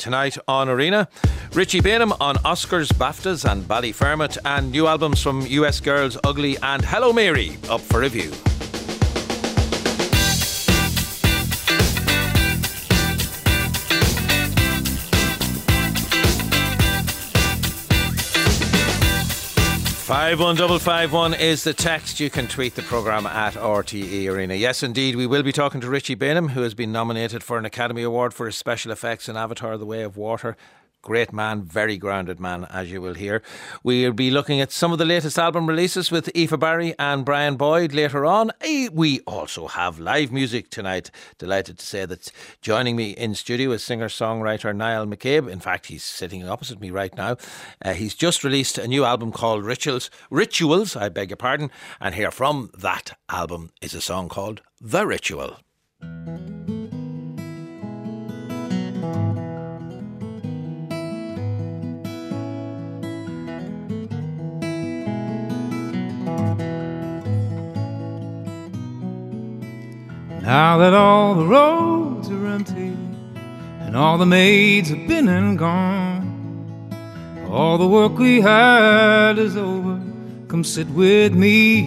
tonight on Arena. Richie Baneham on Oscars, BAFTAs, and Ballyfermot, and new albums from US Girls Ugly and Hello Mary up for review. Five one double five one is the text. You can tweet the program at RTE Arena. Yes, indeed, we will be talking to Richie Baneham, who has been nominated for an Academy Award for his special effects in Avatar: The Way of Water. Great man, very grounded man, as you will hear. We'll be looking at some of the latest album releases with Aoife Barry and Brian Boyd later on. Eh, we also have live music tonight. Delighted to say that joining me in studio is singer songwriter Niall McCabe. In fact, he's sitting opposite me right now. Uh, he's just released a new album called Rituals. Rituals, I beg your pardon. And here from that album is a song called The Ritual. Now that all the roads are empty and all the maids have been and gone, all the work we had is over. Come sit with me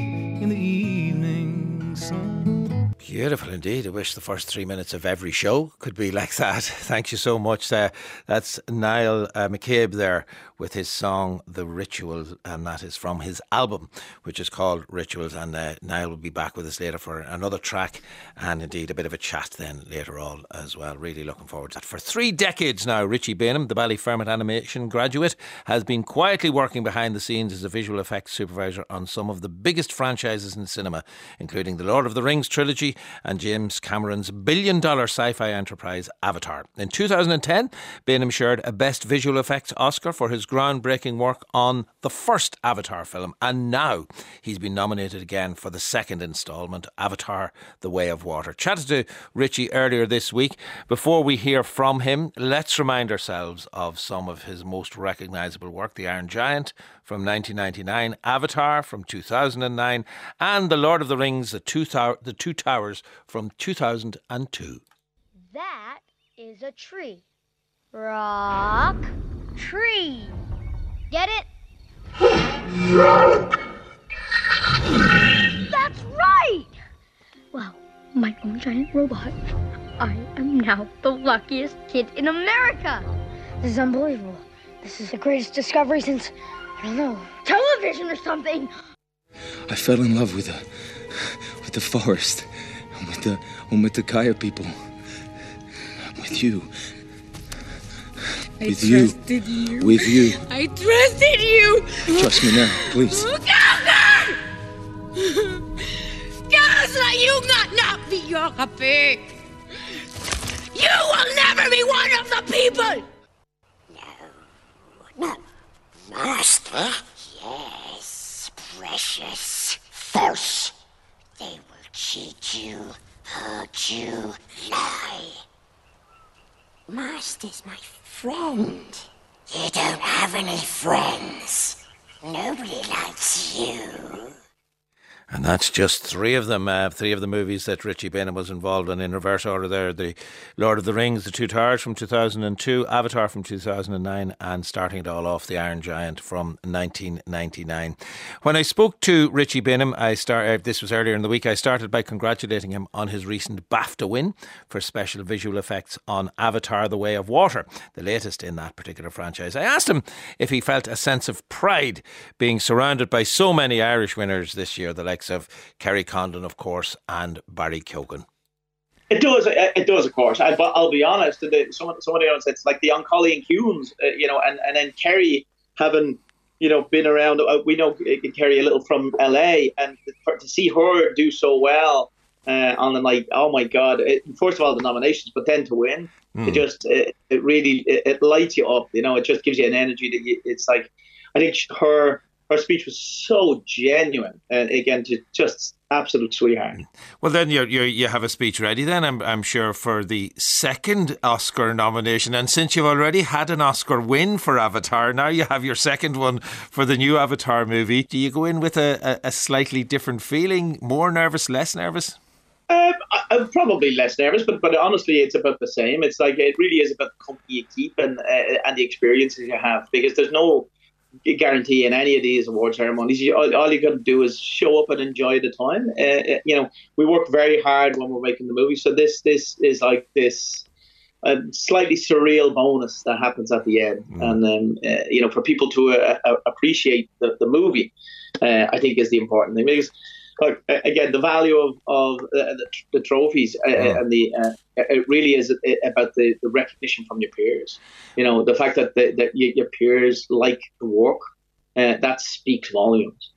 in the evening sun. Beautiful indeed. I wish the first three minutes of every show could be like that. Thank you so much. Uh, that's Niall uh, McCabe there with his song The Ritual, and that is from his album, which is called Rituals. And uh, Niall will be back with us later for another track and indeed a bit of a chat then later on as well. Really looking forward to that. For three decades now, Richie Baneham, the Ballyfermot animation graduate, has been quietly working behind the scenes as a visual effects supervisor on some of the biggest franchises in cinema, including the Lord of the Rings trilogy and James Cameron's billion dollar sci fi enterprise Avatar. In 2010, Baneham shared a Best Visual Effects Oscar for his groundbreaking work on the first Avatar film, and now he's been nominated again for the second instalment, Avatar The Way of Water. Chatted to Richie earlier this week. Before we hear from him, let's remind ourselves of some of his most recognisable work The Iron Giant from 1999, Avatar from 2009, and The Lord of the Rings, The Two, Tow- the Two Towers from 2002. That is a tree. Rock, tree. Get it? That's right! Well, my own giant robot. I am now the luckiest kid in America. This is unbelievable. This is the greatest discovery since, I don't know, television or something. I fell in love with the with the forest and with the and with the Kaya people. With you. I With you. you. With you. I trusted you. Trust me now, please. Gather! Gather, you not not be your pig. You will never be one of the people. No, No. Master? Yes, precious. False. They will cheat you, hurt you, lie. Master's my friend. You don't have any friends. Nobody likes you. And that's just three of them, uh, three of the movies that Richie Baneham was involved in in reverse order there. The Lord of the Rings, The Two Towers from 2002, Avatar from 2009, and starting it all off, The Iron Giant from 1999. When I spoke to Richie Baneham, I start, uh, this was earlier in the week, I started by congratulating him on his recent BAFTA win for special visual effects on Avatar The Way of Water, the latest in that particular franchise. I asked him if he felt a sense of pride being surrounded by so many Irish winners this year, the likes of Kerry Condon, of course, and Barry Keoghan. It does, it does, of course. I, but I'll be honest. The, someone, somebody else, it's like the Oncology and Humes, uh, you know, and, and then Kerry having, you know, been around. Uh, we know uh, Kerry a little from LA, and to see her do so well uh, on the night, oh my God! It, first of all, the nominations, but then to win, Hmm. it just it, it really it, it lights you up. You know, it just gives you an energy that you, it's like. I think her her speech was so genuine, and again, to just absolute sweetheart. Well, then you you you have a speech ready. Then I'm I'm sure for the second Oscar nomination, and since you've already had an Oscar win for Avatar, now you have your second one for the new Avatar movie. Do you go in with a, a, a slightly different feeling? More nervous, less nervous? Um, I, I'm probably less nervous, but but honestly, it's about the same. It's like it really is about the company you keep and uh, and the experiences you have because there's no guarantee in any of these award ceremonies. You, all, all you got to do is show up and enjoy the time. Uh, uh, you know, we work very hard when we're making the movie, so this this is like this a slightly surreal bonus that happens at the end, mm. and um, uh, you know, for people to uh, uh, appreciate the, the movie, uh, I think is the important thing because. Like, again, the value of, of uh, uh, the, the trophies uh, mm. and the it really is about the, the recognition from your peers. You know, the fact that the, that your peers like the work, that speaks volumes.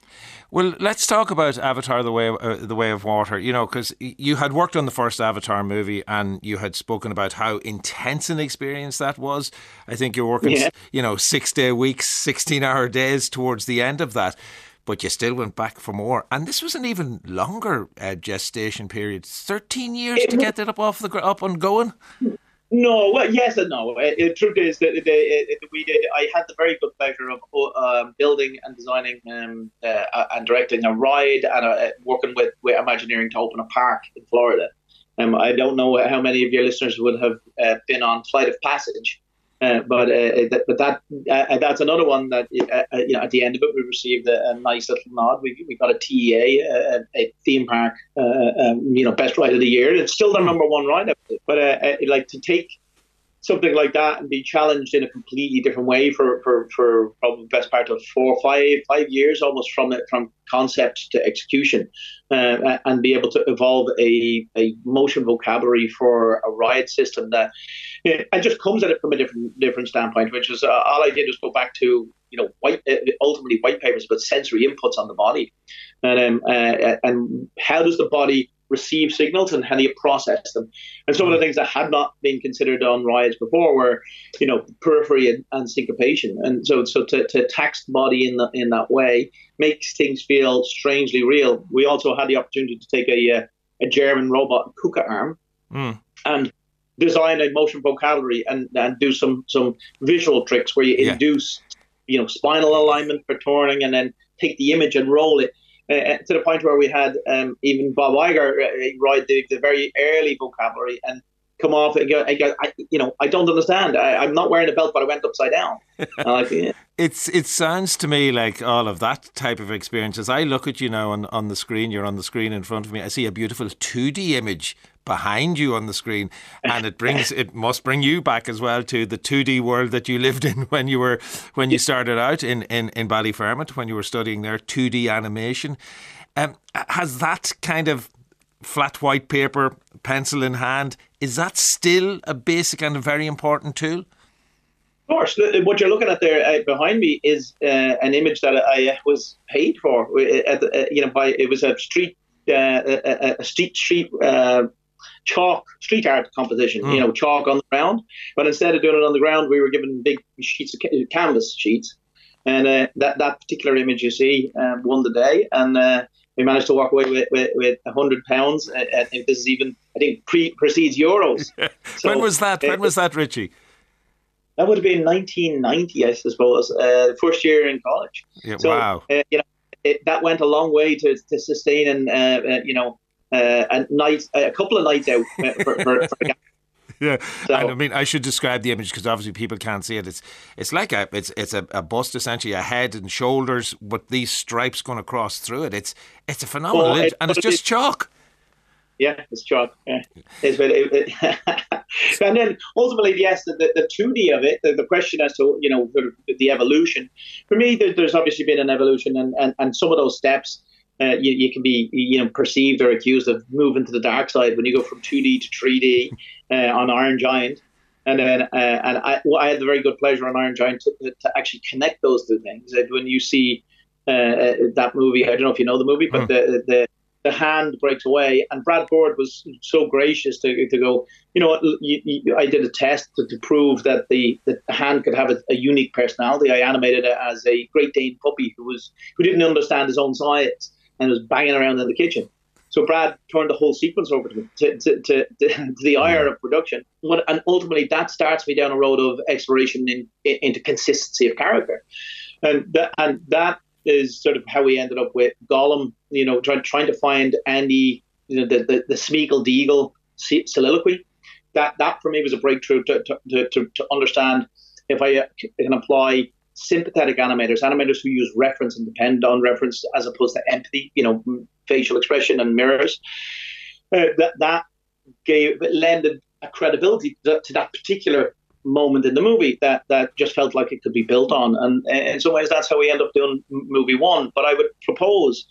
Well, let's talk about Avatar: The Way of, uh, the Way of Water. You know, because you had worked on the first Avatar movie, and you had spoken about how intense an experience that was. I think you're working, yeah. you know, six day weeks, sixteen hour days towards the end of that. But you still went back for more, and this was an even longer uh, gestation period. Thirteen years it to get it up off the up and going. No, well, yes and no. Uh, the truth is that we did. I had the very good pleasure of um, building and designing um, uh, and directing a ride and uh, working with, with Imagineering to open a park in Florida. Um, I don't know how many of your listeners would have uh, been on Flight of Passage, uh, but uh, that, but that uh, that's another one that uh, uh, you know at the end of it we received a, a nice little nod. We, we got a TEA, a, a theme park, uh, um, you know, best ride of the year. It's still the number one ride, but I like to take something like that and be challenged in a completely different way for, for, for probably the best part of four or five five years almost from it, from concept to execution, uh, and be able to evolve a, a motion vocabulary for a ride system that it, it just comes at it from a different different standpoint, which is uh, all I did was go back to you know white uh, ultimately white papers, but sensory inputs on the body, and um, uh, and how does the body receive signals and how do you process them. And some of the things that had not been considered on rides before were, you know, periphery and, and syncopation. And so, so to, to tax the body in the, in that way makes things feel strangely real. We also had the opportunity to take a, uh, a German robot KUKA arm mm. and design a motion vocabulary and, and do some, some visual tricks where you yeah. induce, you know, spinal alignment for turning and then take the image and roll it uh, uh, to the point where we had um, even Bob Iger uh, write the, the, very early vocabulary and come off and go, I go I, you know, I don't understand. I, am not wearing a belt, but I went upside down. like, yeah. It's it sounds to me like all of that type of experience. As I look at you now on, on the screen, you're on the screen in front of me. I see a beautiful 2D image behind you on the screen, and it brings it must bring you back as well to the 2D world that you lived in when you were when you started out in in in Ballyfermot when you were studying there 2D animation. Um, has that kind of flat white paper, pencil in hand, is that still a basic and a very important tool? Of course, what you're looking at there uh, behind me is uh, an image that I uh, was paid for. Uh, at the, uh, you know, by it was a street, a, a, street street chalk street art composition, mm. you know, chalk on the ground. But instead of doing it on the ground, we were given big sheets of canvas sheets. And uh, that, that particular image you see um, won the day. And uh, we managed to walk away with, with, with 100 pounds. Uh, I think this is even, I think, pre precedes Euros. so, when was that? When was that, Richie? That would have been 1990, I suppose, uh, first year in college. Yeah, so, wow. Uh, you know, it, that went a long way to, to sustain and, uh, you know, uh, Uh, a night, uh, a couple of nights out uh, for, for, for yeah, so, and I mean, I should describe the image because obviously people can't see it. It's it's like a it's it's a, a bust essentially, a head and shoulders with these stripes going across through it. It's it's a phenomenal well, image, and it's just chalk. Yeah, it's chalk. Yeah. It's it, it and then ultimately, yes, the, the, 2D of it, the, the, question as to, you know, the, the evolution, for me, there, there's obviously been an evolution and, and, and some of those steps uh, you, you, can be you know perceived or accused of moving to the dark side when you go from 2D to 3D uh, on Iron Giant. And then, uh, and I, well, I had the very good pleasure on Iron Giant to, to actually connect those two things. When you see uh, uh, that movie, I don't know if you know the movie, but hmm. the, the the hand breaks away, and Brad Bird was so gracious to, to go. You know, you, you, I did a test to, to, prove that the, the hand could have a, a, unique personality. I animated it as a Great Dane puppy who was who didn't understand his own size, and was banging around in the kitchen. So Brad turned the whole sequence over to me, to, to, to, to the ire of production. And ultimately, that starts me down a road of exploration in, in, into consistency of character. And that, and that is sort of how we ended up with Gollum, you know, trying, trying to find Andy you know, the, the, the Smeagol Deagle soliloquy. That, that for me was a breakthrough to, to, to, to understand if I uh, can apply sympathetic animators, animators who use reference and depend on reference as opposed to empathy, you know, facial expression and mirrors. Uh, that that gave lended a credibility to, to, that particular moment in the movie that that just felt like it could be built on, and, and in some ways that's how we end up doing movie one. But I would propose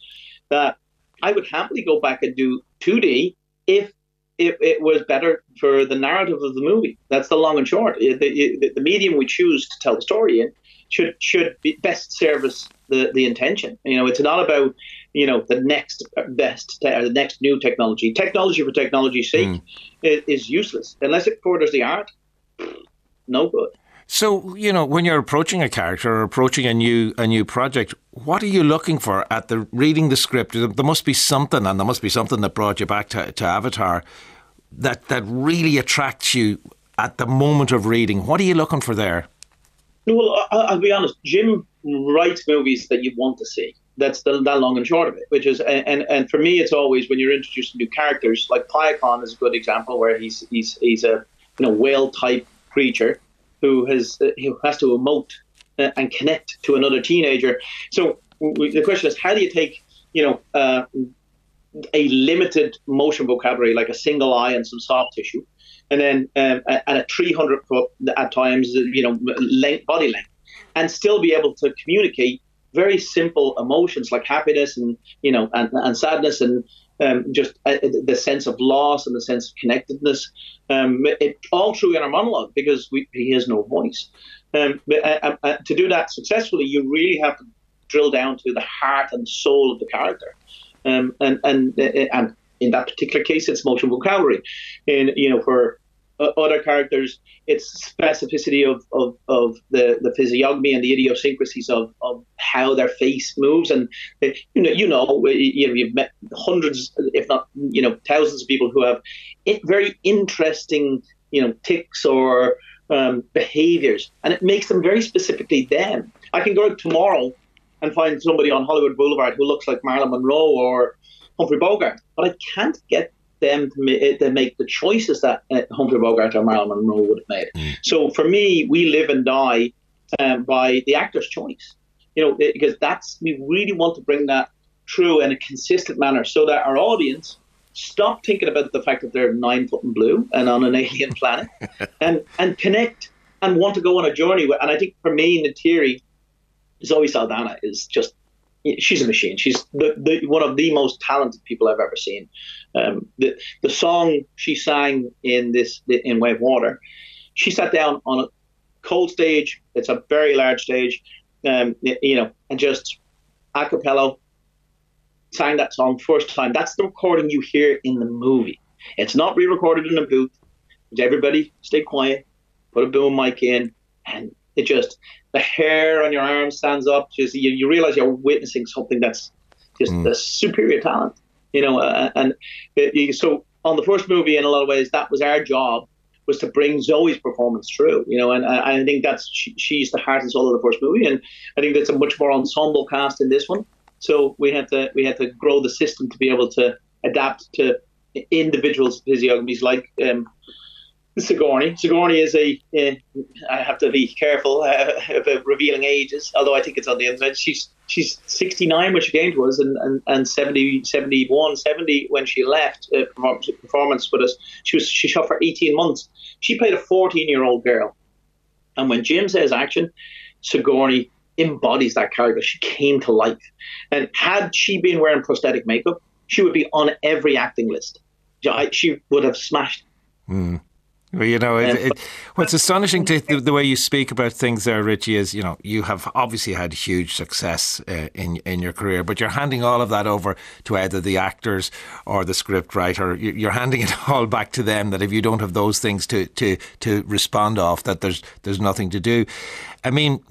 that I would happily go back and do 2D if it, it was better for the narrative of the movie. That's the long and short. The, the medium we choose to tell the story in should should be best service the, the intention. You know, it's not about you know the next best te- the next new technology. Technology for technology's sake mm. is, is, useless unless it furthers the art. No good. So you know when you're approaching a character or approaching a new a new project, what are you looking for at the reading the script? There must be something, and there must be something that brought you back to, to Avatar that that really attracts you at the moment of reading. What are you looking for there? Well, I'll be honest. Jim writes movies that you want to see. That's the that long and short of it. Which is, and and for me, it's always when you're introduced to new characters. Like Paya is a good example where he's he's he's a you know whale type creature who has who has to emote uh, and connect to another teenager. So the question is, how do you take you know uh, a limited motion vocabulary like a single eye and some soft tissue, and then um, at a 300 foot at times, you know, length, body length, and still be able to communicate very simple emotions like happiness and you know and, and sadness and um, just uh, the sense of loss and the sense of connectedness, um, it, all through inner monologue because we, he has no voice. Um, but, uh, uh, uh, to do that successfully, you really have to drill down to the heart and soul of the character, um, and and uh, and in that particular case, it's motion vocabulary. In you know, for uh, other characters, it's specificity of, of, of the, the physiognomy and the idiosyncrasies of, of how their face moves. And uh, you know, you know, you know, you've met hundreds, if not you know, thousands of people who have very interesting, you know, ticks or um, behaviors, and it makes them very specifically them. I can go out tomorrow and find somebody on Hollywood Boulevard who looks like Marilyn Monroe or Humphrey Bogart, but I can't get them to, to make the choices that uh, Humphrey Bogart or Marilyn Monroe would have made. Mm. So for me, we live and die um, by the actor's choice. You know, because that's we really want to bring that through in a consistent manner, so that our audience stop thinking about the fact that they're nine foot and blue and on an alien planet, and and connect and want to go on a journey. And I think for me, Neytiri, Zoe Saldana is just she's a machine. She's the, the, one of the most talented people I've ever seen. Um, the the song she sang in this in of Water, she sat down on a cold stage. It's a very large stage, um, you know, and just a cappella sang that song first time. That's the recording you hear in the movie. It's not re-recorded in a booth. Everybody stay quiet, put a boom mic in, and it just the hair on your arm stands up. Just you, you realize you're witnessing something that's just mm. the superior talent, you know. Uh, and it, so on the first movie, in a lot of ways, that was our job was to bring Zoe's performance through, you know. And, and I think that's she, she's the heart and soul of the first movie, and I think that's a much more ensemble cast in this one. So we had to we had to grow the system to be able to adapt to individuals' physiognomies like um, Sigourney. Sigourney is a. Uh, I have to be careful uh, about revealing ages, although I think it's on the internet. She's she's 69 when she came to us, and, and, and 70, 71, 70 when she left uh, performance with us. She was she shot for 18 months. She played a 14 year old girl, and when Jim says action, Sigourney embodies that character. She came to life, and had she been wearing prosthetic makeup, she would be on every acting list. She would have smashed. Mm. Well, you know, it, it, what's astonishing to the, the, way you speak about things there, Richie, is you know you have obviously had huge success uh, in in your career, but you're handing all of that over to either the actors or the script writer. You're handing it all back to them. That if you don't have those things to to to respond off, that there's there's nothing to do. I mean,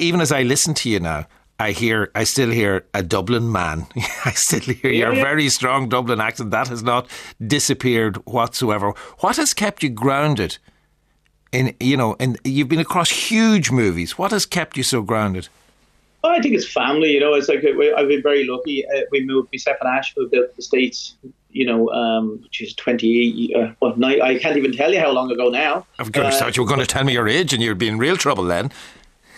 even as I listen to you now, I hear, I still hear a Dublin man. I still hear your very strong Dublin accent. That has not disappeared whatsoever. What has kept you grounded? In you know, and you've been across huge movies. What has kept you so grounded? Oh, I think it's family. You know, it's like we, I've been very lucky. Uh, we moved. Myself and Ash moved out to the states. You know, um, which is twenty. Uh, well, nine, I can't even tell you how long ago now. I've got to Uh, thought you were going to tell me your age, and you'd be in real trouble then.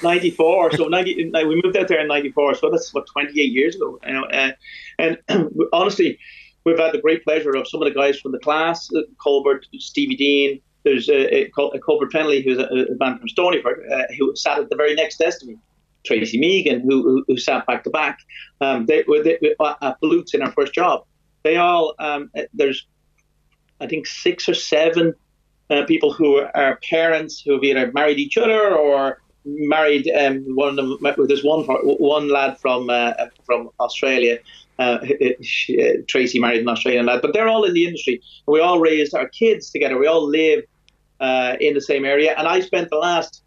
94 so 90 like, we moved out there in 94 so that's what 28 years ago you know uh, and honestly we've had the great pleasure of some of the guys from the class uh, Colbert Stevie Dean there's a, uh, Colbert Penley, who's a, a man from Stonyford uh, who sat at the very next desk to me Tracy Megan who, who, who sat back to back. Um, they were they, uh, at Bluth's in our first job. They all um, uh, there's I think six or seven uh, people who are, are parents who have either married each other or married um, one of them. There's one one lad from uh, from Australia. Uh, she, uh, Tracy married an Australian lad, but they're all in the industry. We all raised our kids together. We all live uh, in the same area, and I spent the last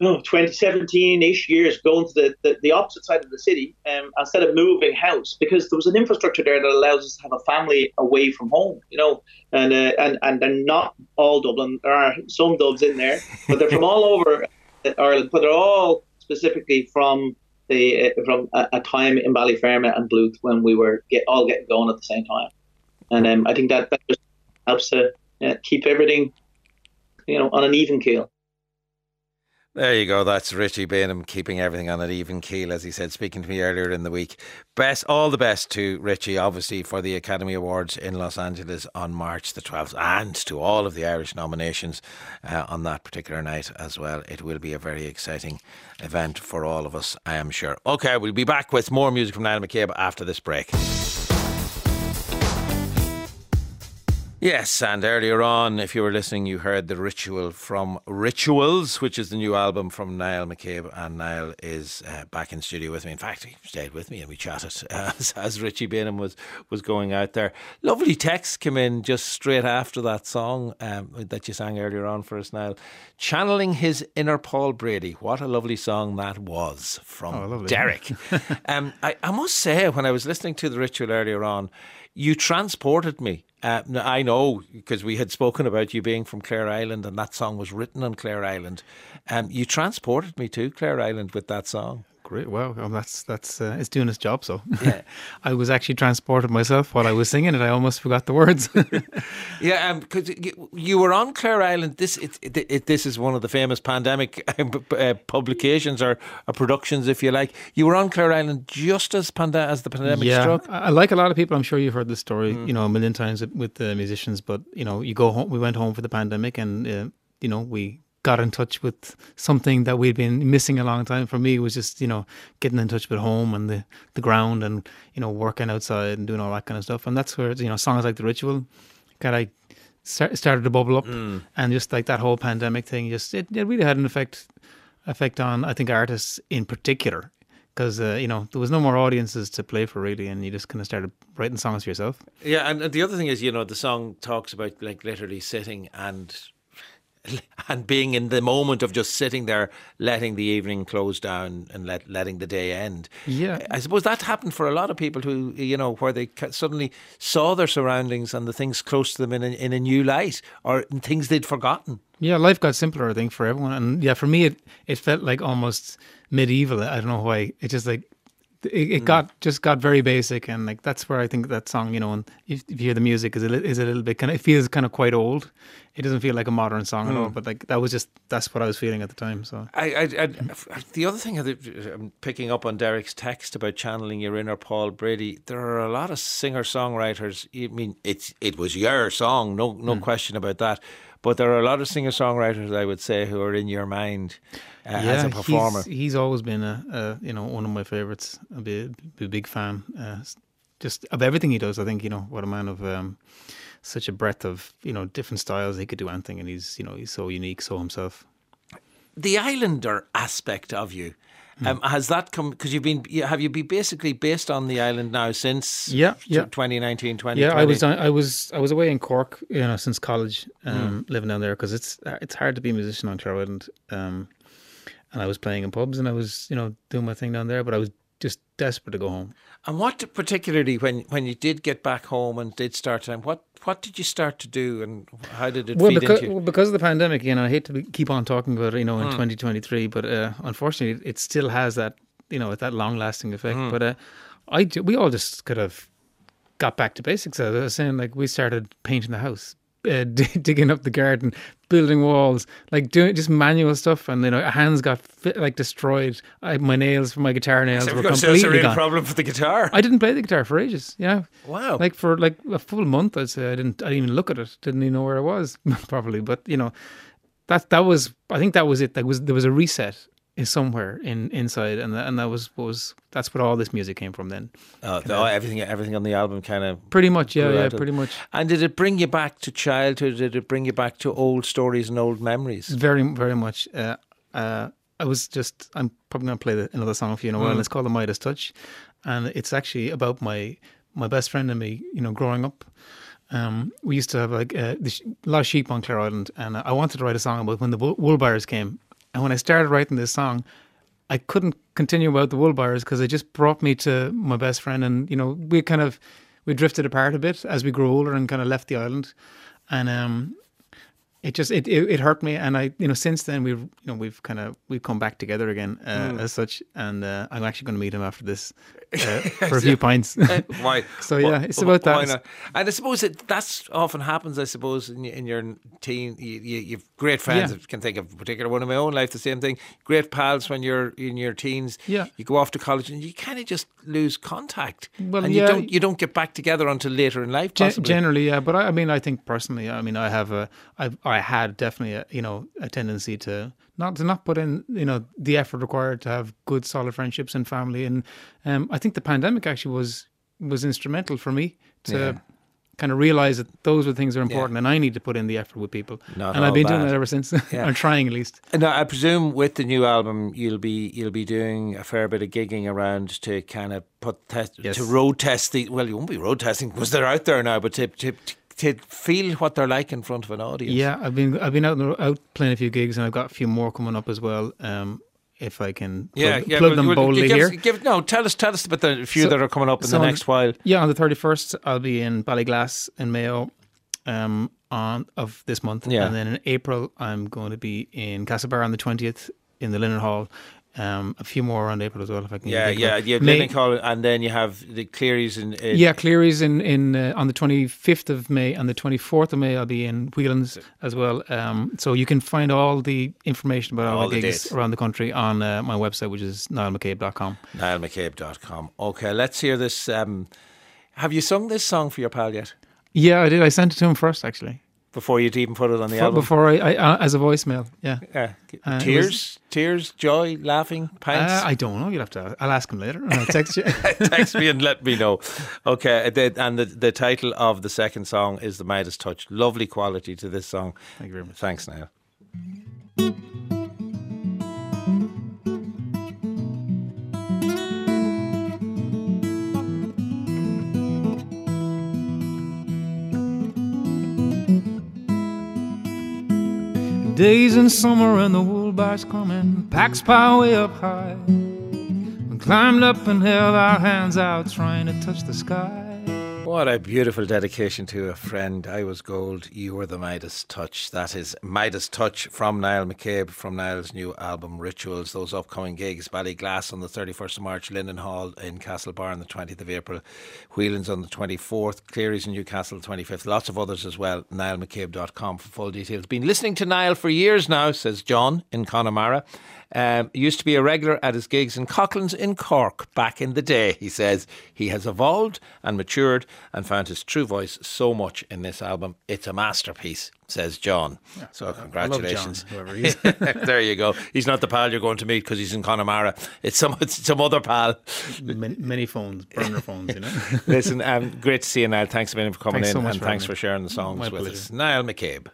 oh, 2017-ish years going to the, the, the opposite side of the city um, instead of moving house because there was an infrastructure there that allows us to have a family away from home, you know, and uh, and and they're not all Dublin. There are some Dubs in there, but they're from all over Ireland, but they're all specifically from the uh, from a, a time in Ballyfermot and Bluth when we were get all getting going at the same time, and um, I think that that just helps to uh, keep everything, you know, on an even keel. There you go. That's Richie Baneham keeping everything on an even keel, as he said, speaking to me earlier in the week. Best, all the best to Richie, obviously, for the Academy Awards in Los Angeles on March the 12th, and to all of the Irish nominations uh, on that particular night as well. It will be a very exciting event for all of us, I am sure. Okay, we'll be back with more music from Niall McCabe after this break. Yes, and earlier on, if you were listening, you heard the ritual from Rituals, which is the new album from Niall McCabe. And Niall is uh, back in studio with me. In fact, he stayed with me and we chatted as, as Richie Baneham was, was going out there. Lovely text came in just straight after that song um, that you sang earlier on for us, Niall. Channeling his inner Paul Brady. What a lovely song that was from Oh, Derek. um, I, I must say, when I was listening to the ritual earlier on, you transported me. Uh, I know because we had spoken about you being from Clare Island, and that song was written on Clare Island. Um, you transported me to Clare Island with that song. Great. Wow. Well, that's that's uh, it's doing its job. So Yeah. I was actually transported myself while I was singing it. I almost forgot the words. Yeah, because you, you were on Clare Island. This it, it, it, this is one of the famous pandemic uh, publications or, or productions, if you like. You were on Clare Island just as panda- as the pandemic yeah, struck. I I like a lot of people. I'm sure you've heard this story, you know, a million times with the musicians. But you know, you go home. We went home for the pandemic, and uh, you know, we got in touch with something that we'd been missing a long time. For me, it was just you know getting in touch with home and the the ground, and you know working outside and doing all that kind of stuff. And that's where you know songs like the Ritual kind of start, started to bubble up, and just like that whole pandemic thing, just it, it really had an effect effect on I think artists in particular. Because uh, you know there was no more audiences to play for really, and you just kind of started writing songs for yourself. Yeah, and, and the other thing is, you know, the song talks about like literally sitting and and being in the moment of just sitting there, letting the evening close down and let letting the day end. Yeah. I suppose that happened for a lot of people who, you know, where they suddenly saw their surroundings and the things close to them in a, in a new light or in things they'd forgotten. Yeah, life got simpler, I think, for everyone. And yeah, for me, it, it felt like almost medieval. I don't know why. It just like, it, it hmm. got just got very basic. And like, that's where I think that song, you know, and if, if you hear the music, is a, is a little bit kind of, it feels kind of quite old. It doesn't feel like a modern song at all. Hmm. But like, that was just, that's what I was feeling at the time. So I, I, I, the other thing I'm picking up on Derek's text about channeling your inner Paul Brady. There are a lot of singer songwriters. I mean, it's it was your song, no no hmm. question about that. But there are a lot of singer songwriters, I would say, who are in your mind uh, as a performer. He's, he's always been a, a, you know, one of my favorites. I'd be, a- be a big fan. Uh, just of everything he does. I think, you know, what a man of, um, such a breadth of you know different styles. He could do anything, and he's you know he's so unique, so himself. the islander aspect of you. Hmm. Um, has that come because you've been have you been basically based on the island now since Yeah, yeah. 2019 2020 Yeah, I was I was I was away in Cork, you know, since college, um, living down there because it's it's hard to be a musician on Clare Island. Um, and I was playing in pubs and I was you know doing my thing down there, but I was just desperate to go home. and what particularly when when you did get back home and did start time what what did you start to do and how did it Well, feed because, into you? well, because of the pandemic, you know, I hate to be, keep on talking about it, you know, in 2023, but uh, unfortunately, it still has that you know, that long lasting effect. But uh, I we all just could have got back to basics. As I was saying, like we started painting the house, uh, digging up the garden, building walls, like doing just manual stuff, and you know, hands got fi- like destroyed. I, my nails, for my guitar nails were completely that's a real gone. problem for the guitar. I didn't play the guitar for ages. Yeah. Wow. Like for like a full month, I'd say I didn't. I didn't even look at it. Didn't even know where I was probably. But you know, that that was. I think that was it. That was there was a reset is somewhere in inside, and that, and that was what was that's what all this music came from. Then Oh, no, everything, everything on the album kind of pretty much, yeah, yeah, pretty much. And did it bring you back to childhood? Did it bring you back to old stories and old memories? Very, very much. Uh, uh, I was just. I'm probably to play the, another song for you in a while. Mm. It's called "The Midas Touch," and it's actually about my my best friend and me. You know, growing up. Um, we used to have like uh, a lot of sheep on Clare Island, and I wanted to write a song about when the wool buyers came. And when I started writing this song, I couldn't continue about the wool buyers because it just brought me to my best friend, and you know, we kind of we drifted apart a bit as we grew older and kind of left the island, and um, it just it, it it hurt me, and I you know since then we've you know we've kind of we've come back together again uh, Mm. as such, and uh, I'm actually going to meet him after this uh, for a few pints. Why? So yeah, it's about that. And I suppose it that's often happens. I suppose in, your- in your teen, you, you, you've great friends. Yeah. I can think of a particular one in my own life. The same thing. Great pals when you're in your teens. Yeah. You go off to college and you kind of just lose contact. Well, and yeah. you don't you don't get back together until later in life. Possibly. generally, yeah, but I, I mean, I think personally, I mean, I have a, I, I had definitely, a, you know, a tendency to not to not put in, you know, the effort required to have good, solid friendships and family, and um, I think the pandemic actually was was instrumental for me to. Yeah. Kind of realize that those were things that are important, and I need to put in the effort with people. Not and I've been doing that ever since. Yeah. I'm trying at least. Now, I presume with the new album, you'll be you'll be doing a fair bit of gigging around to kind of put test, Yes. to road test the. Well, you won't be road testing because they're out there now, but to, to to feel what they're like in front of an audience. Yeah, I've been I've been out out playing a few gigs, and I've got a few more coming up as well. Um, if I can plug, Yeah, yeah. plug well, them well, boldly give, here. Give, no, tell us, tell us about the few So- that are coming up in so the next while. Yeah, on the thirty first, I'll be in Ballyglass in Mayo, um, on of this month. Yeah. and then in April, I'm going to be in Castlebar on the twentieth in the Linen Hall. Um, a few more around April as well, if I can. Yeah, yeah. Have May- Call, and then you have the Clearys in. in yeah, Cleary's in in uh, on the twenty fifth of May, and the twenty fourth of May I'll be in Whelan's as well. Um, so you can find all the information about all, All the gigs dates. around the country on uh, my website, which is niallmccabe.com. NiallMcCabe.com. Okay, let's hear this. Um, have you sung this song for your pal yet? Yeah, I did. I sent it to him first, actually, Before you'd even put it on the F- album? before I, I uh, as a voicemail. Yeah. Yeah. Uh, it tears, tears, joy, laughing, pints. Uh, I don't know. You'll have to. I'll ask him later. I'll text you. Text me and let me know. Okay, and the, the title of the second song is The Midas Touch. Lovely quality to this song. Thank you very much. Thanks, Niall. Days in summer and the wool bars coming, packs pile way up high. We climbed up and held our hands out, trying to touch the sky. What a beautiful dedication to a friend. I was gold, you were the Midas Touch. That is Midas Touch from Niall McCabe from Niall's new album Rituals. Those upcoming gigs Ballyglass on the 31st of March, Linen Hall in Castlebar on the 20th of April, Whelan's on the 24th, Cleary's in Newcastle 25th. Lots of others as well. NiallMcCabe.com for full details. Been listening to Niall for years now, says John in Connemara. Um, used to be a regular at his gigs in Coughlan's in Cork back in the day. He says he has evolved and matured and found his true voice so much in this album. It's a masterpiece, says John. so congratulations. John, whoever he is. there you go. He's not the pal you're going to meet because he's in Connemara. It's some it's some other pal. many, many phones, burner phones, you know. Listen, um, great to see you, Niall. Thanks a million for coming Thanks in so and thanks having for sharing the songs My with pleasure. us. Niall McCabe.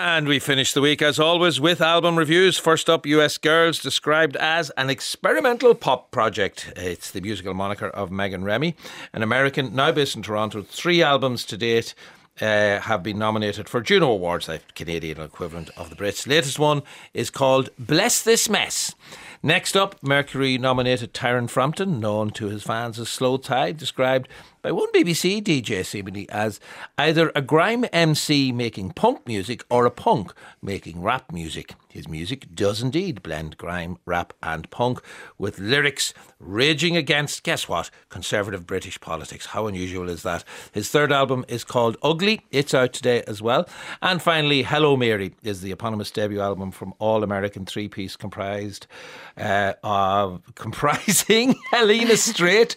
And we finish the week, as always, with album reviews. First up, US Girls, described as an experimental pop project. It's the musical moniker of Megan Remy, an American now based in Toronto. Three albums to date. Uh, have been nominated for Juno Awards, the Canadian equivalent of the Brits. Latest one is called Bless This Mess. Next up, Mercury nominated Tyron Frampton, known to his fans as slowthai, described by one BBC DJ seemingly as either a grime MC making punk music or a punk making rap music. His music does indeed blend grime, rap, and punk with lyrics raging against, guess what, conservative British politics. How unusual is that? His third album is called Ugly. It's out today as well. And finally, Hello Mary is the eponymous debut album from All American three piece comprised uh, of comprising Helena Straight,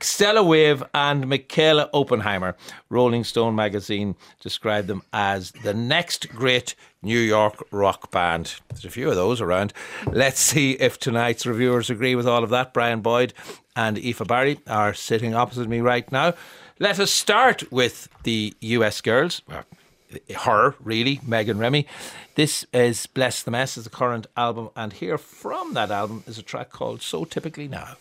Stella Wave, and Michaela Oppenheimer. Rolling Stone magazine described them as the next great New York rock band. There's a few of those around. Let's see if tonight's reviewers agree with all of that. Brian Boyd and Aoife Barry are sitting opposite me right now. Let us start with the US girls. Uh, her, really, Megan Remy. This is Bless the Mess, is the current album, and here from that album is a track called So Typically Now.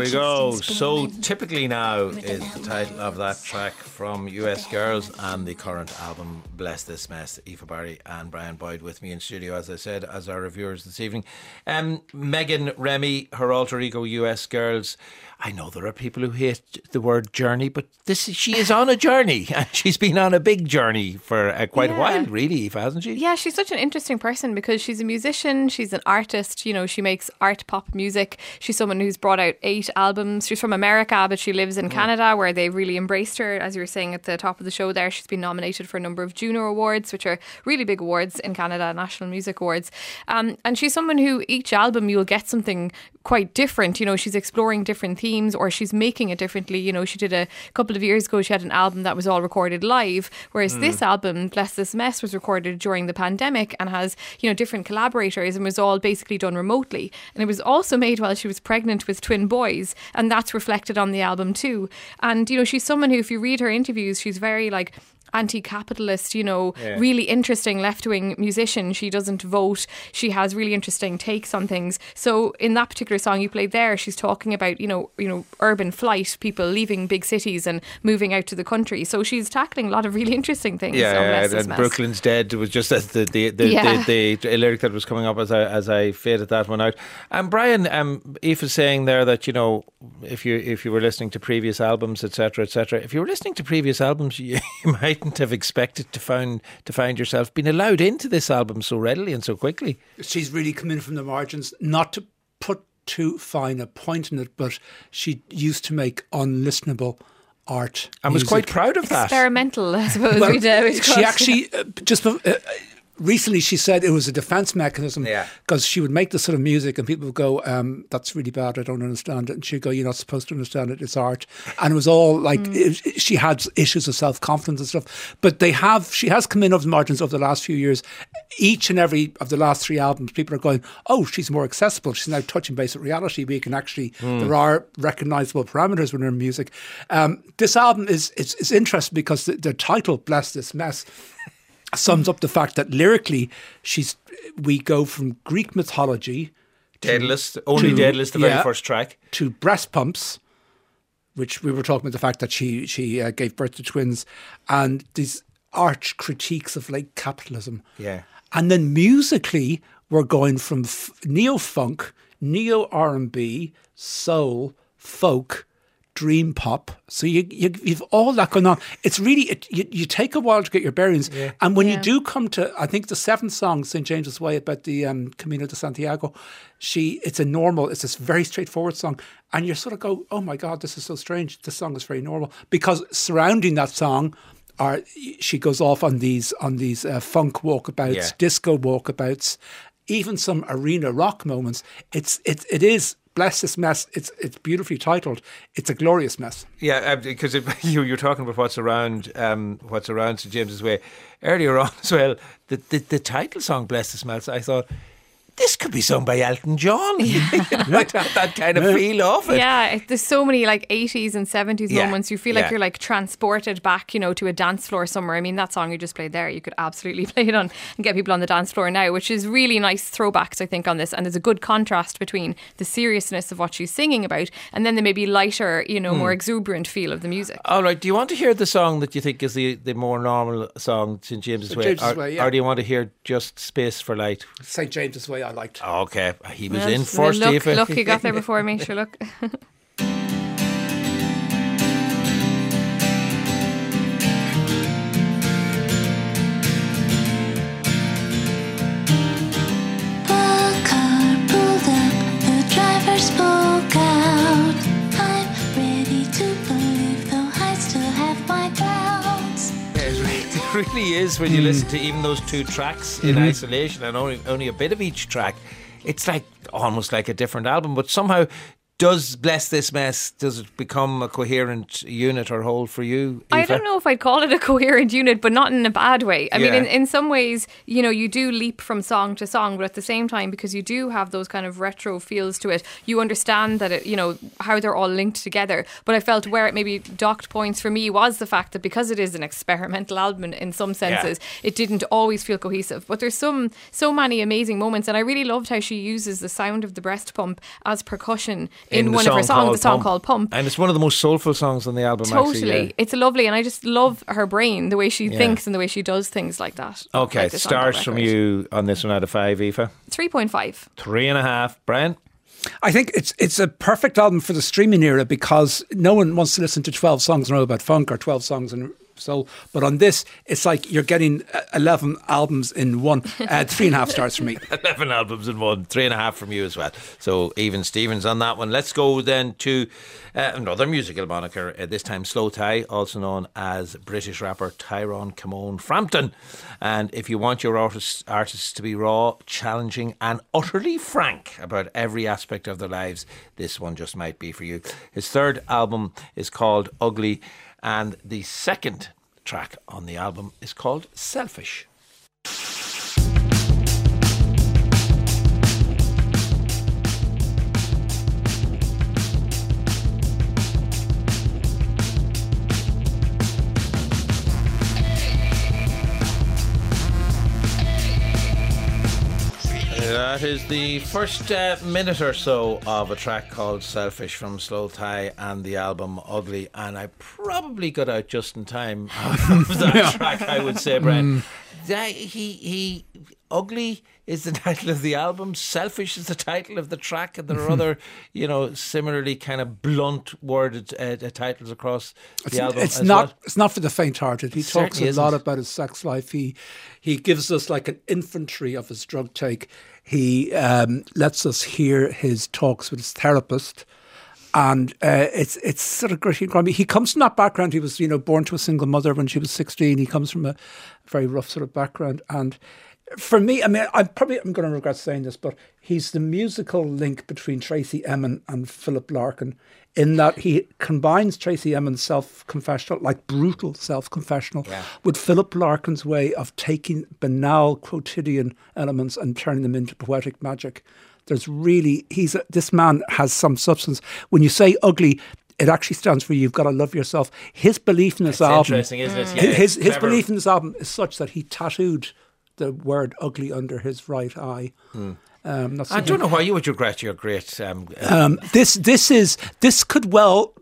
We go. So typically now is the title of that track from US Girls and the current album Bless This Mess. Aoife Barry and Brian Boyd with me in studio, as I said, as our reviewers this evening. Um, Megan Remy, her alter ego US Girls. I know there are people who hate the word journey, but this is, she is on a journey, and she's been on a big journey for uh, quite Yeah. a while, really, hasn't she? Yeah, she's such an interesting person because she's a musician, she's an artist, you know, she makes art pop music. She's someone who's brought out eight albums. She's from America, but she lives in Canada where they really embraced her. As you were saying at the top of the show there, she's been nominated for a number of Juno Awards, which are really big awards in Canada, National Music Awards. Um, and she's someone who each album you'll get something quite different. You know, she's exploring different themes or she's making it differently. You know, she did a couple of years ago, she had an album that was all recorded live, whereas this hmm. album, Bless This Mess, was recorded during the pandemic and has, you know, different collaborators and was all basically done remotely. And it was also made while she was pregnant with twin boys. And that's reflected on the album too. And, you know, she's someone who, if you read her interviews, she's very like, anti-capitalist, you know, really interesting left-wing musician. She doesn't vote. She has really interesting takes on things. So in that particular song you played there, she's talking about, you know, you know, urban flight, people leaving big cities and moving out to the country. So she's tackling a lot of really interesting things. Yeah, yeah, and Mess. Brooklyn's Dead was just as the the, the, Yeah. the, the, lyric that was coming up as I as I faded that one out. And Brian, um, Eve is saying there that you know if you if you were listening to previous albums, etc., etc., if you were listening to previous albums, you, you mightn't have expected to find to find yourself being allowed into this album so readily and so quickly. she's really come in from the margins, not to put too fine a point in it, but she used to make unlistenable art. I was quite proud of that. Experimental, I suppose Well, we'd, uh, we'd she actually uh, just uh, recently she said it was a defense mechanism Yeah. because she would make this sort of music and people would go um, that's really bad I don't understand it. And she'd go you're not supposed to understand it it's art. And it was all like it, she had issues of self-confidence and stuff. But they have she has come in over the margins over the last few years. Each and every of the last three albums people are going oh she's more accessible. She's now touching base with reality. We can actually there are recognizable parameters within her music. Um, this album is is, is interesting because the, the title bless this mess sums up the fact that lyrically she's we go from Greek mythology Daedalus, only to- Daedalus, the very yeah. first track. to breast pumps, which we were talking about the fact that she she uh, gave birth to twins, and these arch critiques of like capitalism. Yeah. and then musically we're going from f- neo funk, neo R and B, soul, folk. Dream pop, so you, you you've all that going on. It's really it, you, you take a while to get your bearings, and when you do come to, I think the seventh song, St James's Way, about the um, Camino de Santiago, she it's a normal, it's this very straightforward song, and you sort of go, oh my god, this is so strange. This song is very normal because surrounding that song are she goes off on these on these uh, funk walkabouts, Yeah. disco walkabouts, even some arena rock moments. It's it it is bless this mess. It's it's beautifully titled. It's a glorious mess. Yeah, because it you you're talking about what's around um, what's around St James's Way earlier on as well. The, the the title song "Bless the Mess," I thought this could be sung by Elton John. like that, that kind of feel of it. Yeah, there's so many like 80s and 70s Yeah, moments. You feel like yeah. you're like transported back, you know, to a dance floor somewhere. I mean, that song you just played there, you could absolutely play it on and get people on the dance floor now, which is really nice throwbacks, I think, on this. And there's a good contrast between the seriousness of what she's singing about and then the maybe lighter, you know, Hmm. more exuberant feel of the music. All right. Do you want to hear the song that you think is the, the more normal song, St James's Way, James's or, Way, yeah. or do you want to hear just Space for Light? St James's Way, I liked. Oh, okay, he was Well, in well, first. Look, look, he got there before me. Sure, look. really- is when you hmm. listen to even those two tracks in mm-hmm. isolation and only only a bit of each track. It's like almost like a different album, but somehow does bless this mess. Does it become a coherent unit or whole for you? I don't know if I'd call it a coherent unit, but not in a bad way. I mean, in, in some ways, you know, you do leap from song to song, but at the same time, because you do have those kind of retro feels to it, you understand that it, you know, how they're all linked together. But I felt where it maybe docked points for me was the fact that because it is an experimental album in, in some senses, it didn't always feel cohesive. But there's some so many amazing moments, and I really loved how she uses the sound of the breast pump as percussion in, the one of her songs, called the song called Pump. and it's one of the most soulful songs on the album. Totally. actually, yeah. It's lovely. And I just love her brain, the way she Yeah. thinks and the way she does things like that. Okay, Like this stars from you on this one out of five, Aoife. 3.5. Three and a half. Brian. I think it's it's a perfect album for the streaming era because no one wants to listen to 12 songs in a row about funk or 12 songs in soul. But on this, it's like you're getting uh, 11 albums in one. Uh, three and a half stars for me. 11 albums in one, three and a half from you as well. So even Stevens on that one. Let's go then to uh, another musical moniker, uh, this time slowthai, also known as British rapper Tyron Kaymone Frampton. And if you want your artists, artists to be raw, challenging, and utterly frank about every aspect of their lives, this one just might be for you. His third album is called Ugly, and the second track on the album is called Selfish. That is the first uh, minute or so of a track called Selfish from slowthai and the album Ugly. And I probably got out just in time of that track, I would say, Brent. That- He, he, Ugly is the title of the album, Selfish is the title of the track, and there are other, you know, similarly kind of blunt worded uh, uh, titles across It's, the album. it's not well. it's not for the faint-hearted. He It talks a lot isn't. about his sex life. He he gives us like an infantry of his drug take. He um, lets us hear his talks with his therapist, and uh, it's it's sort of gritty and grimy. He comes from that background. He was you know born to a single mother when she was sixteen. He comes from a very rough sort of background, and for me, I mean, I probably I'm going to regret saying this, but he's the musical link between Tracey Emin and Philip Larkin, in that he combines Tracey Emin's self-confessional, like brutal self-confessional, with Philip Larkin's way of taking banal quotidian elements and turning them into poetic magic. There's really he's a, this man has some substance. When you say ugly. It actually stands for you've got to love yourself. His belief in this It's album, interesting, isn't it? his- Yeah, his, his clever. belief in this album is such that he tattooed the word ugly under his right eye. Um, that's I don't know why you would regret your great. Um, uh, um, this this is this could well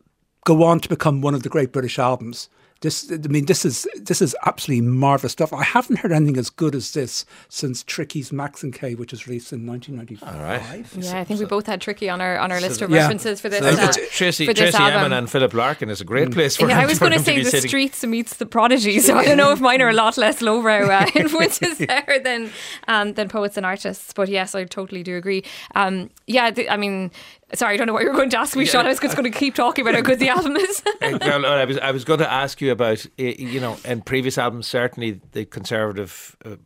go on to become one of the great British albums. This, I mean, this is this is absolutely marvelous stuff. I haven't heard anything as good as this since Tricky's Maxinquaye, which was released in 1995. All right. Yeah, I think we both had Tricky on our on our list of yeah. references for this. So uh, that's- Tracey, for this Tracey album. Emin and Philip Larkin is a great place for Yeah, him I was going to say the sitting. streets meets the prodigy, so I don't know if mine are a lot less lowbrow uh, influences there than um, than poets and artists. But yes, I totally do agree. Um, yeah, th- I mean, sorry, I don't know what you were going to ask me, Yeah, Sean. I was just going to keep talking about how good the album is. Well, I was I was going to ask you about uh, you know in previous albums certainly the conservative uh,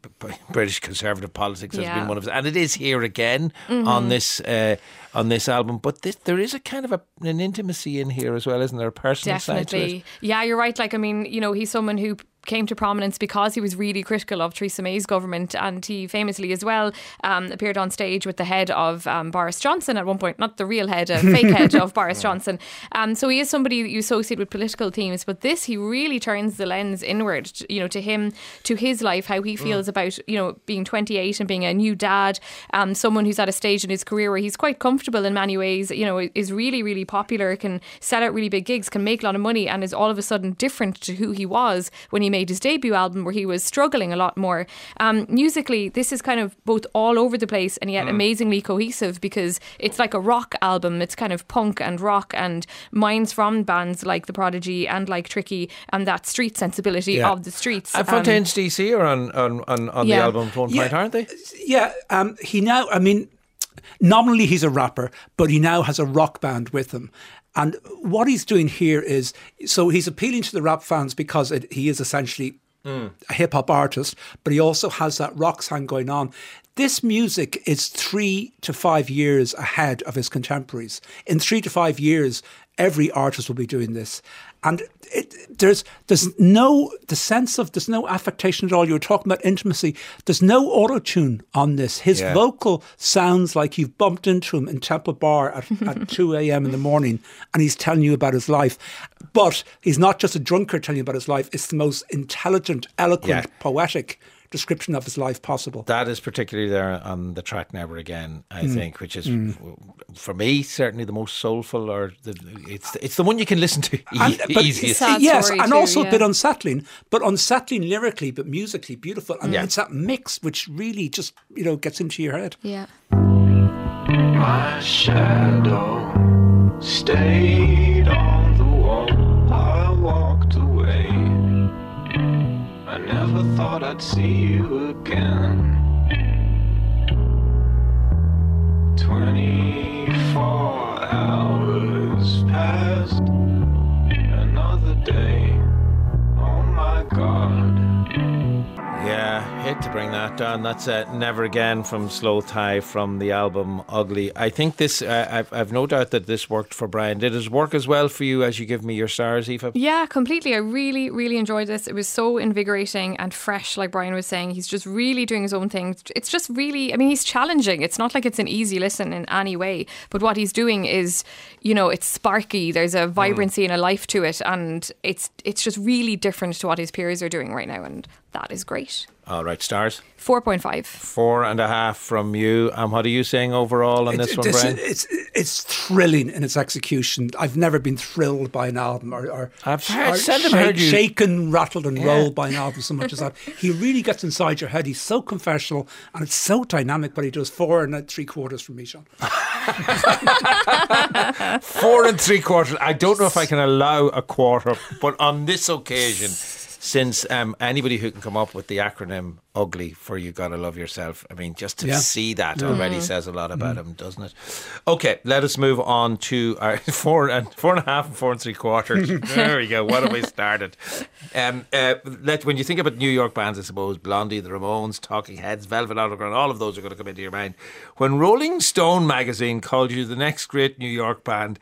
British conservative politics has Yeah. been one of and it is here again Mhm. on this uh, on this album but this, there is a kind of a, an intimacy in here as well isn't there a personal side to it Definitely. Yeah, you're right. Like, I mean, you know, he's someone who came to prominence because he was really critical of Theresa May's government, and he famously as well um, appeared on stage with the head of um, Boris Johnson at one point, not the real head, a fake head of Boris Johnson. Um, so he is somebody that you associate with political themes, but this he really turns the lens inward, you know, to him, to his life, how he feels about you know being 28 and being a new dad, um, someone who's at a stage in his career where he's quite comfortable in many ways, you know, is really really popular, can sell out really big gigs, can make a lot of money, and is all of a sudden different to who he was when he made his debut album, where he was struggling a lot more. Um, musically, this is kind of both all over the place and yet amazingly cohesive because it's like a rock album. It's kind of punk and rock and minds from bands like The Prodigy and like Tricky and that street sensibility Yeah. of the streets. And Um, Fontaines DC are on, on, on, on the album at one Yeah. point, aren't they? Yeah, um, he now, I mean, nominally he's a rapper, but he now has a rock band with him. And what he's doing here is so he's appealing to the rap fans because it, he is essentially hmm. a hip hop artist, but he also has that rock sound going on. This music is three to five years ahead of his contemporaries. In three to five years, every artist will be doing this. And it, there's there's no the sense of there's no affectation at all. You were talking about intimacy. There's no auto tune on this. His Yeah. vocal sounds like you've bumped into him in Temple Bar at, at 2 a.m. in the morning and he's telling you about his life. But he's not just a drunkard telling you about his life, it's the most intelligent, eloquent, Yeah. poetic description of his life possible. That is particularly there on the track "Never Again," I Mm. think, which is for me certainly the most soulful, or the, it's it's the one you can listen to e- And- but easiest. Yes, and too, also a bit unsettling, but unsettling lyrically, but musically beautiful. And Yeah. it's that mix which really just, you know, gets into your head. yeah. My shadow stayed on never thought I'd see you again. 24 hours passed. Another day. Oh my god. Yeah, hate to bring that down. That's uh, Never Again from slowthai from the album Ugly. I think this, uh, I've, I've no doubt that this worked for Brian. Did it work as well for you as you give me your stars, Aoife? Yeah, completely. I really, really enjoyed this. It was so invigorating and fresh, like Brian was saying. He's just really doing his own thing. It's just really, I mean, he's challenging. It's not like it's an easy listen in any way, but what he's doing is, you know, it's sparky. There's a vibrancy and a life to it, and it's it's just really different to what his peers are doing right now, and that is great. All right, stars. Four point five. Four and a half from you. And what are you saying overall on this It- one, this- Brian? it's it's thrilling in its execution. I've never been thrilled by an album or, or, I've heard- or seldom shake- heard you- shaken, rattled, and Yeah. rolled by an album so much as that. He really gets inside your head. He's so confessional and it's so dynamic. But he does four and three quarters from me, Sean. Four and three quarters. I don't know if I can allow a quarter, but on this occasion, since um, anybody who can come up with the acronym ugly for you gotta love yourself, I mean, just to Yeah. see that already says a lot about him, doesn't it? Okay, let us move on to our four and four and a half and four and three quarters. there we go. What have we started? Um, uh, let when you think about New York bands, I suppose Blondie, the Ramones, Talking Heads, Velvet Underground, all of those are going to come into your mind. When Rolling Stone magazine called you the next great New York band.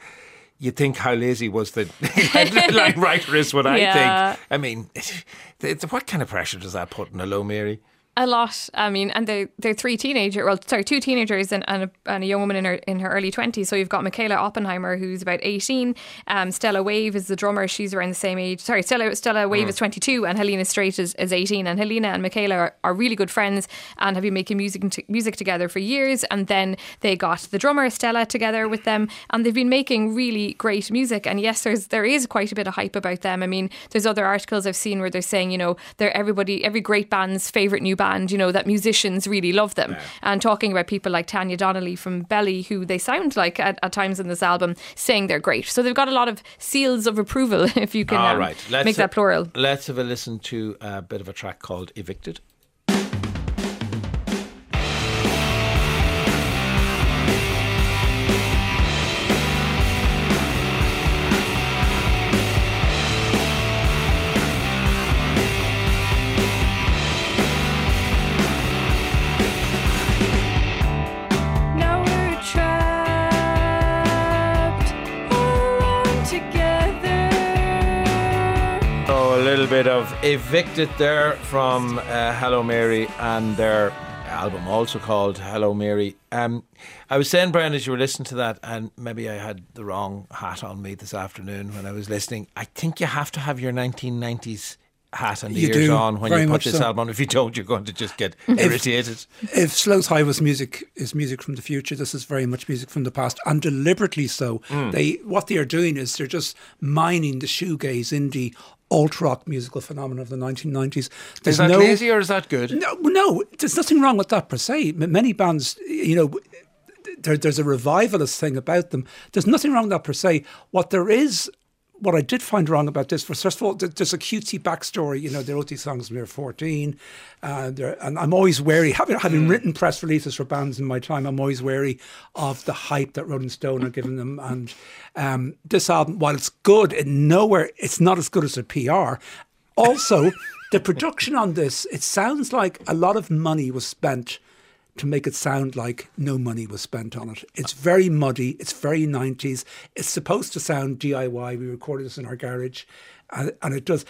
You'd think how lazy was the headline writer is what I Yeah. think. I mean, it's, what kind of pressure does that put on Hello Mary? A lot. I mean, and they they're three teenagers. Well, sorry, two teenagers and, and, a, and a young woman in her in her early twenties. So you've got Michaela Oppenheimer, who's about eighteen. Um, Stella Wave is the drummer. She's around the same age. Sorry, Stella Stella Wave is twenty two, and Helena Strait is, is eighteen. And Helena and Michaela are, are really good friends and have been making music t- music together for years. And then they got the drummer Stella together with them, and they've been making really great music. And yes, there's there is quite a bit of hype about them. I mean, there's other articles I've seen where they're saying, you know, they're everybody, every great band's favorite new band. And you know that musicians really love them. And talking about people like Tanya Donelly from Belly, who they sound like at, at times in this album, saying they're great. So they've got a lot of seals of approval, if you can All um, right, let's make that plural. Let's have a listen to a bit of a track called "Evicted." Little bit of Evicted there from uh, Hello Mary and their album also called Hello Mary. Um, I was saying, Brian, as you were listening to that, and maybe I had the wrong hat on me this afternoon when I was listening. I think you have to have your 1990s hat and the You ears do, on when you put this so. album on. If you don't, you're going to just get irritated. If slowthai was music is music from the future, this is very much music from the past, and deliberately so. Mm. They what they are doing is they're just mining the shoegaze indie alt rock musical phenomenon of the 1990s. Is that lazy or is that good? No, no, there's nothing wrong with that per se. Many bands, you know, there, there's a revivalist thing about them. There's nothing wrong with that per se. What there is, what I did find wrong about this was, first of all, there's a cutesy backstory. You know, they wrote these songs when they were 14. Uh, and I'm always wary, having, having written press releases for bands in my time, I'm always wary of the hype that Rolling Stone are giving them. And um, this album, while it's good, in nowhere, it's not as good as a PR. Also, the production on this, it sounds like a lot of money was spent to make it sound like no money was spent on it. It's very muddy, it's very 90s. It's supposed to sound DIY. We recorded this in our garage, and, and it does.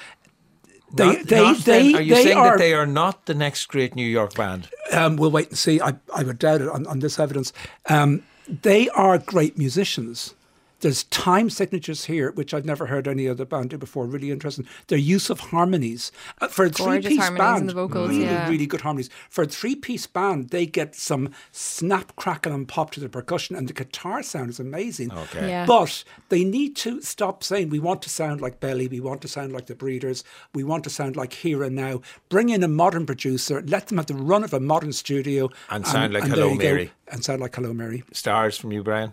They, Not- they, not they, are you saying are, that they are not the next great New York band? um, we'll wait and see. I, I would doubt it on, on this evidence. Um, they are great musicians. There's time signatures here, which I've never heard any other band do before. Really interesting. Their use of harmonies uh, for a three-piece band. the vocals, really, yeah. really good harmonies. For a three-piece band, they get some snap, crackle, and pop to the percussion, and the guitar sound is amazing. Okay. Yeah. But they need to stop saying we want to sound like Belly, we want to sound like the Breeders, we want to sound like Here and Now. Bring in a modern producer, let them have the run of a modern studio, And sound like there Hello you go. Mary. and sound like Hello Mary. Stars from you, Brian?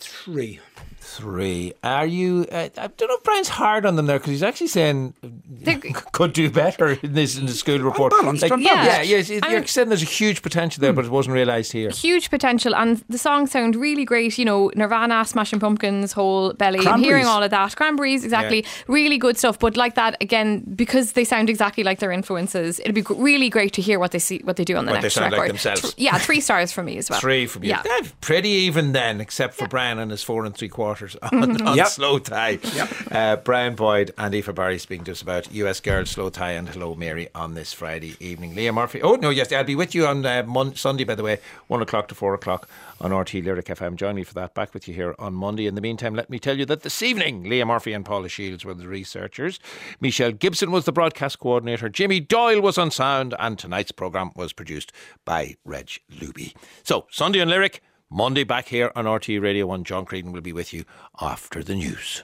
Three. Three. Are you? Uh, I don't know if Brian's hard on them there because he's actually saying could do better in this in the school report. balanced, I'm yeah, balanced. yeah, yes. I'm- You're saying there's a huge potential there, but it wasn't realised here. huge potential and the songs sound really great you know Nirvana Smashing Pumpkins Hole belly I'm hearing all of that Cranberries exactly really good stuff but like that again because they sound exactly like their influences it'd be really great to hear what they see what they do on the What they next sound like record themselves. Th- yeah three stars for me as well Three from you. yeah pretty even then, except for Brian and his four and three quarters on, on Yep. slowthai. Uh, Brian Boyd and Aoife Barry speaking to us about US Girls slowthai and Hello Mary on this Friday evening. Leah Murphy. Oh no, yes, I'll be with you on uh, Mon- Sunday. By the way, one o'clock to four o'clock on RT Lyric FM. Join me for that. Back with you here on Monday. In the meantime, let me tell you that this evening, Leah Murphy and Paula Shields were the researchers. Michelle Gibson was the broadcast coordinator. Jimmy Doyle was on sound, and tonight's program was produced by Reg Luby. So Sunday on Lyric. Monday back here on RT Radio 1. John Creedon will be with you after the news.